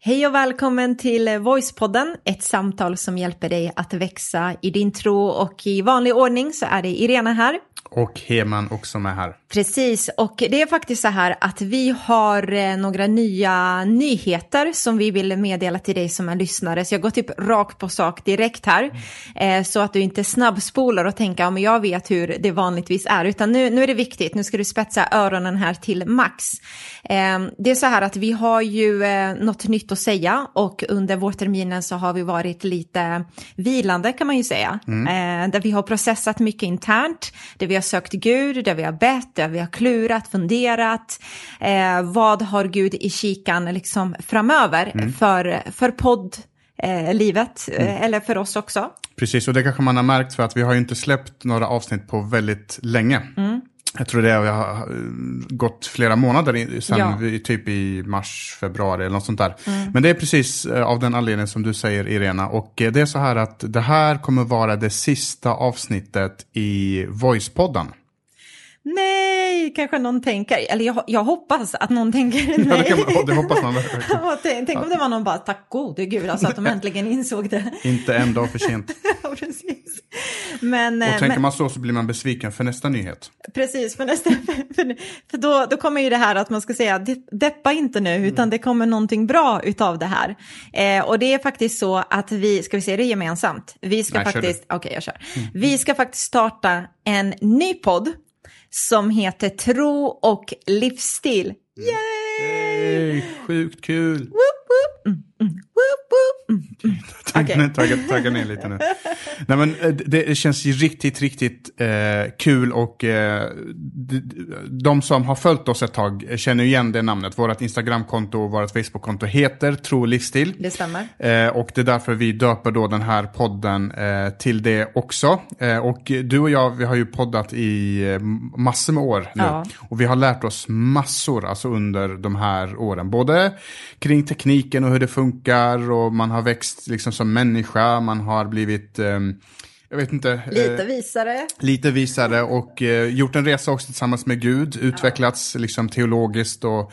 Hej och välkommen till Voicepodden, ett samtal som hjälper dig att växa i din tro och i vanlig ordning så är det Irena här. Och Heman också med här. Precis, och det är faktiskt så här att vi har eh, några nya nyheter som vi vill meddela till dig som är lyssnare. Så jag går typ rakt på sak direkt här. Eh, så att du inte snabbspolar och tänker, ja men jag vet hur det vanligtvis är. Utan nu, nu är det viktigt, nu ska du spetsa öronen här till max. Eh, det är så här att vi har ju eh, något nytt att säga och under vårterminen så har vi varit lite vilande kan man ju säga. Eh, där vi har processat mycket internt, där vi har sökt Gud, där vi har bett, där vi har klurat, funderat. Eh, vad har Gud i kikan liksom framöver för, för poddlivet, eh, eller för oss också. Precis, och det kanske man har märkt för att vi har ju inte släppt några avsnitt på väldigt länge. Mm. Jag tror det har eh, gått flera månader sen Ja. typ i mars, februari eller något sånt där. Men det är precis eh, av den anledningen som du säger Irena. Och eh, det är så här att det här kommer vara det sista avsnittet i Voicepodden. Nej, kanske någon tänker, eller jag, jag hoppas att någon tänker Ja, det, nej. man, det hoppas man verkligen. Tänk, om det var någon bara, tack gode gud, alltså att de äntligen insåg det. Inte en dag för sent. Ja, precis. Men, eh, Och tänker men man så så blir man besviken för nästa nyhet. precis, för, nästa, för, för då, då kommer ju det här att man ska säga, "De- deppa inte nu, utan Mm. det kommer någonting bra utav det här. Eh, och det är faktiskt så att vi, ska vi se det gemensamt? Vi ska Nej, faktiskt, okej jag kör. Vi ska faktiskt starta en ny podd som heter Tro och livsstil. Yay! Yay, sjukt kul! Woop, woop, mm, mm, woop, mm. Tagga, tagga, ner lite nu. Nej, men, eh, det, känns ju riktigt, riktigt eh, kul och eh, de, som har följt oss ett tag känner igen det namnet. Vårt Instagramkonto och vårt Facebookkonto heter Tro livsstil. Det stämmer. Eh, och det är därför vi döper då den här podden eh, till det också. Eh, och du och jag, vi har ju poddat i massor med år nu. Ja. Och vi har lärt oss massor alltså under de här åren. Både kring tekniken och hur det funkar och man har växt liksom som människa. Man har blivit, ehm, jag vet inte. eh, Lite visare. lite visare och eh, gjort en resa också tillsammans med Gud, utvecklats liksom teologiskt och,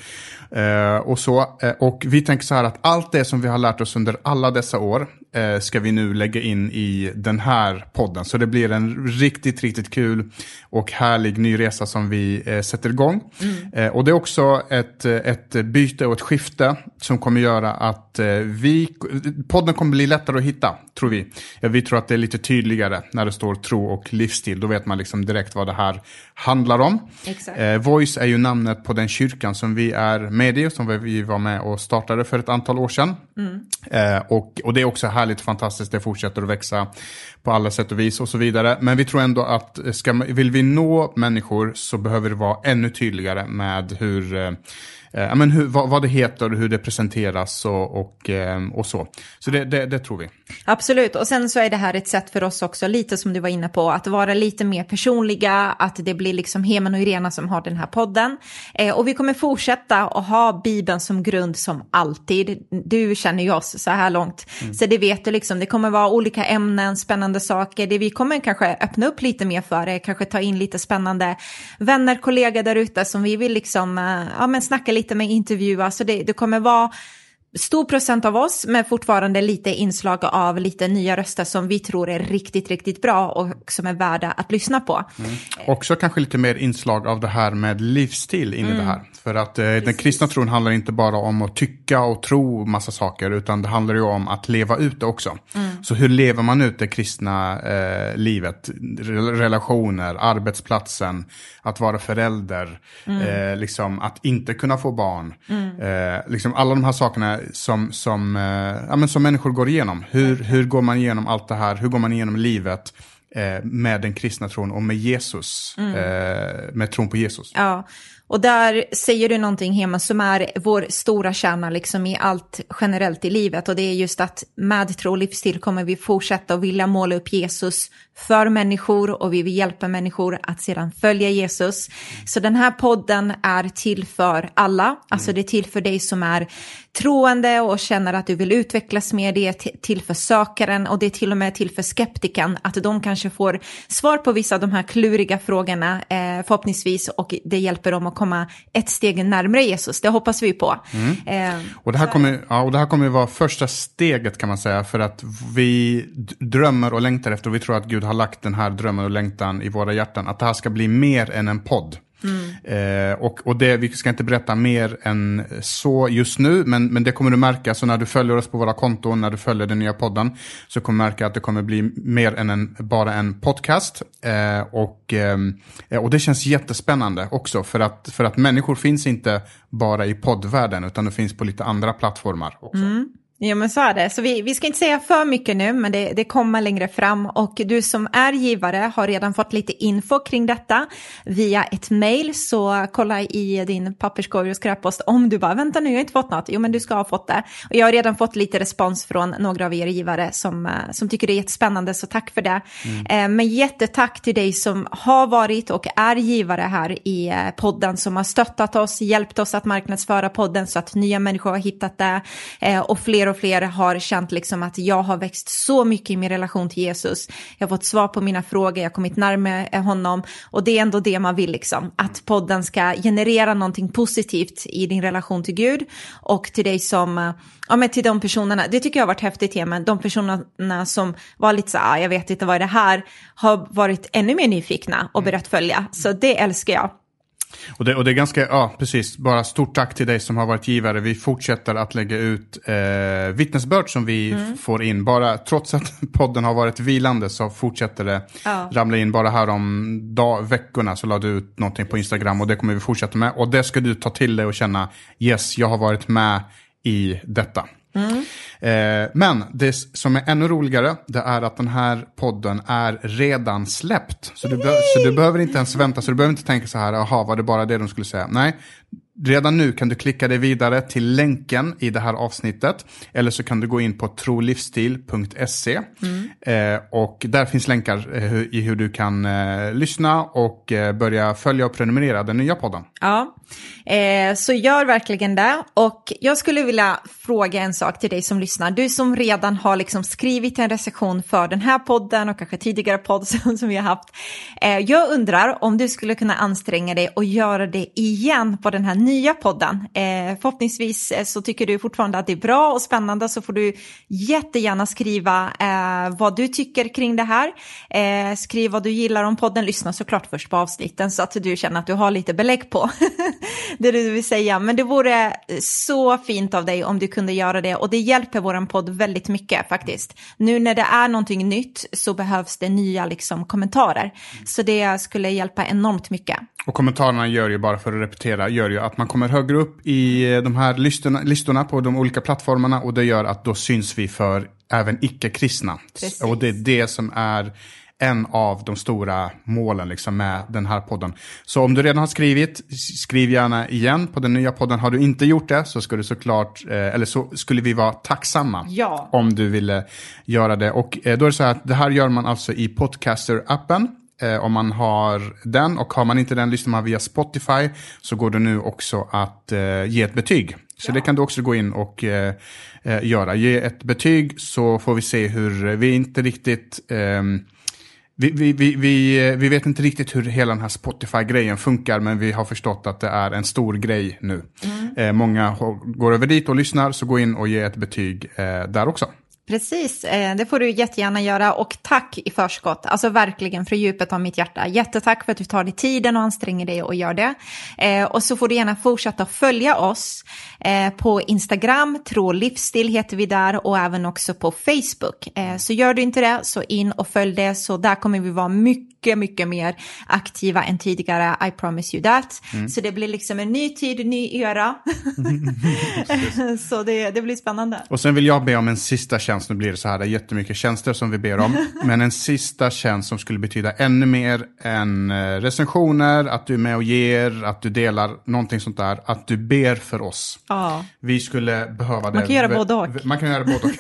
eh, och så. Och vi tänker så här att allt det som vi har lärt oss under alla dessa år eh, ska vi nu lägga in i den här podden. Så det blir en riktigt, riktigt kul och härlig ny resa som vi eh, sätter igång. Eh, och det är också ett, ett byte och ett skifte som kommer göra att eh, vi, podden kommer bli lättare att hitta, tror vi. Vi tror att det är lite tydligare när det står tro och livsstil. Då vet man liksom direkt vad det här handlar om. Voice är ju namnet på den kyrkan som vi är med i, som vi var med och startade för ett antal år sedan. Eh, och, och det är också härligt och fantastiskt, det fortsätter att växa på alla sätt och vis och så vidare. Men vi tror ändå att ska, vill vi nå människor så behöver det vara ännu tydligare med hur, eh, men hur, vad, vad det heter och hur det presenteras och, och, eh, och så. Så det, det, det tror vi. Absolut, och sen så är det här ett sätt för oss också, lite som du var inne på, att vara lite mer personliga, att det blir liksom Heman och Irena som har den här podden. Eh, och vi kommer fortsätta att ha Bibeln som grund som alltid. Du känner ju oss så här långt, så det vet du liksom, det kommer vara olika ämnen, spännande saker, det vi kommer kanske öppna upp lite mer för är kanske ta in lite spännande vänner, kollegor där ute som vi vill liksom, eh, ja men snacka lite med, intervjua, så det, det kommer vara stor procent av oss, men fortfarande lite inslag av lite nya röster som vi tror är riktigt, riktigt bra och som är värda att lyssna på. Också kanske lite mer inslag av det här med livsstil in i det här. För att eh, den kristna tron handlar inte bara om att tycka och tro massa saker, utan det handlar ju om att leva ut det också. Så hur lever man ut det kristna eh, livet? Rel- Relationer, arbetsplatsen, att vara förälder, eh, liksom att inte kunna få barn. Eh, liksom alla de här sakerna som, som, eh, ja, men som människor går igenom. Hur, hur går man igenom allt det här? Hur går man igenom livet? Eh, med den kristna tron och med Jesus, eh, med tron på Jesus. Ja, och där säger du någonting hemma som är vår stora kärna liksom i allt generellt i livet och det är just att med tro och livsstil kommer vi fortsätta att vilja måla upp Jesus för människor och vi vill hjälpa människor att sedan följa Jesus. Så den här podden är till för alla, alltså det är till för dig som är troende och känner att du vill utvecklas mer, det är till för sökaren och det är till och med till för skeptiken, att de kan kanske får svar på vissa av de här kluriga frågorna eh, förhoppningsvis och det hjälper dem att komma ett steg närmare Jesus. Det hoppas vi på. Mm. Eh, och, det här kommer, ja, och det här kommer vara första steget kan man säga för att vi drömmer och längtar efter och vi tror att Gud har lagt den här drömmen och längtan i våra hjärtan. Att det här ska bli mer än en podd. Mm. Eh, och, och det, vi ska inte berätta mer än så just nu, men, men det kommer du märka. Så när du följer oss på våra konton, när du följer den nya podden, så kommer du märka att det kommer bli mer än en, bara en podcast. Eh, och, eh, och det känns jättespännande också, för att, för att människor finns inte bara i poddvärlden, utan de finns på lite andra plattformar också. Mm. Ja men så är det. Så vi, vi ska inte säga för mycket nu men det, det kommer längre fram och du som är givare har redan fått lite info kring detta via ett mail så kolla i din papperskorg och skräppost om du bara vänta nu jag har inte fått något. Jo men du ska ha fått det. Och jag har redan fått lite respons från några av er givare som, eh, som tycker det är jättespännande så tack för det. Mm. Eh, men jättetack till dig som har varit och är givare här i eh, podden som har stöttat oss, hjälpt oss att marknadsföra podden så att nya människor har hittat det och fler fler och fler har känt liksom att jag har växt så mycket i min relation till Jesus. Jag har fått svar på mina frågor, jag har kommit närmare honom och det är ändå det man vill liksom. Att podden ska generera någonting positivt i din relation till Gud och till dig som, eh, ja men till de personerna, det tycker jag har varit häftigt men de personerna som var lite så ah, jag vet inte vad är det här, har varit ännu mer nyfikna och börjat följa. Så det älskar jag. Och det, och det är ganska, ja precis, bara stort tack till dig som har varit givare. Vi fortsätter att lägga ut eh, vittnesbörd som vi mm. får in. Bara trots att podden har varit vilande så fortsätter det ja. ramla in. Bara här om dag, veckorna så lade du ut någonting på Instagram och det kommer vi fortsätta med. Och det ska du ta till dig och känna, yes, jag har varit med i detta. Mm. Eh, men det som är ännu roligare, det är att den här podden är redan släppt. Så du, så du behöver inte ens vänta, så du behöver inte tänka så här, jaha, var det bara det de skulle säga? Nej, Redan nu kan du klicka dig vidare till länken i det här avsnittet. Eller så kan du gå in på trolivsstil.se. Mm. Eh, och där finns länkar eh, i hur du kan eh, lyssna och eh, börja följa och prenumerera den nya podden. Ja, eh, så gör verkligen det. Och jag skulle vilja fråga en sak till dig som lyssnar. Du som redan har liksom skrivit en recension för den här podden och kanske tidigare podd som vi har haft. Jag undrar om du skulle kunna anstränga dig och göra det igen på den här nya podden. Eh, förhoppningsvis eh, så tycker du fortfarande att det är bra och spännande så får du jättegärna skriva eh, vad du tycker kring det här. Eh, skriv vad du gillar om podden, lyssna såklart först på avsnitten så att du känner att du har lite belägg på det du vill säga. Men det vore så fint av dig om du kunde göra det och det hjälper vår podd väldigt mycket faktiskt. Nu när det är någonting nytt så behövs det nya liksom, kommentarer. Så det skulle hjälpa enormt mycket. Och kommentarerna gör ju, bara för att repetera, gör ju att man kommer högre upp i eh, de här listorna, listorna på de olika plattformarna och det gör att då syns vi för även icke-kristna. Och det är det som är en av de stora målen liksom med den här podden. Så om du redan har skrivit, skriv gärna igen på den nya podden. Har du inte gjort det så skulle såklart, eh, eller så skulle vi vara tacksamma ja. om du ville göra det. Och eh, då är det så här att det här gör man alltså i Podcaster-appen. Eh, om man har den och har man inte den lyssnar man via Spotify så går det nu också att eh, ge ett betyg. Så ja. det kan du också gå in och eh, eh, göra. Ge ett betyg så får vi se hur vi inte riktigt ehm, vi, vi, vi, vi, vi vet inte riktigt hur hela den här Spotify-grejen funkar, men vi har förstått att det är en stor grej nu. Mm. Eh, många går över dit och lyssnar, så gå in och ge ett betyg eh, där också. Precis, eh, det får du jättegärna göra och tack i förskott, alltså verkligen från djupet av mitt hjärta. Jättetack för att du tar dig tiden och anstränger dig och gör det. Eh, och så får du gärna fortsätta följa oss eh, på Instagram, Tro livsstil heter vi där och även också på Facebook. Så gör du inte det så in och följ det så där kommer vi vara mycket, mycket mer aktiva än tidigare, I promise you that. Mm. Så det blir liksom en ny tid, ny era. så det, det blir spännande. Och sen vill jag be om en sista tjänst tjänst, nu blir det så här, det är jättemycket tjänster som vi ber om. Men en sista tjänst som skulle betyda ännu mer än eh, recensioner, att du är med och ger, att du delar någonting sånt där. Att du ber för oss. Ja. Vi skulle behöva det. Man kan göra både och. Man kan göra både och.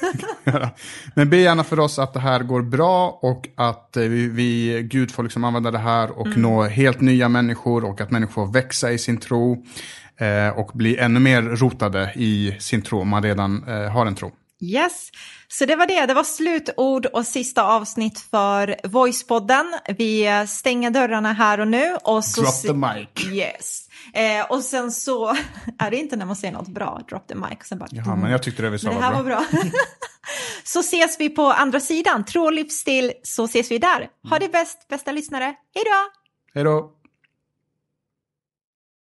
Men be gärna för oss att det här går bra och att eh, vi, vi Gud får liksom använda det här och mm. nå helt nya människor och att människor får växa i sin tro. Eh, och bli ännu mer rotade i sin tro om man redan eh, har en tro. Yes, så det var det. Det var slutord och sista avsnitt för Voicepodden. Vi stänger dörrarna här och nu. Och så Drop the mic. Yes. Eh, och sen så är det inte när man säger något bra, drop the mic. Och sen bara, Jaha, men jag tyckte det vi sa men det här var bra. var bra. så ses vi på andra sidan, tro och livsstil, så ses vi där. Ha det bäst, bästa lyssnare. Hej då! Hej då!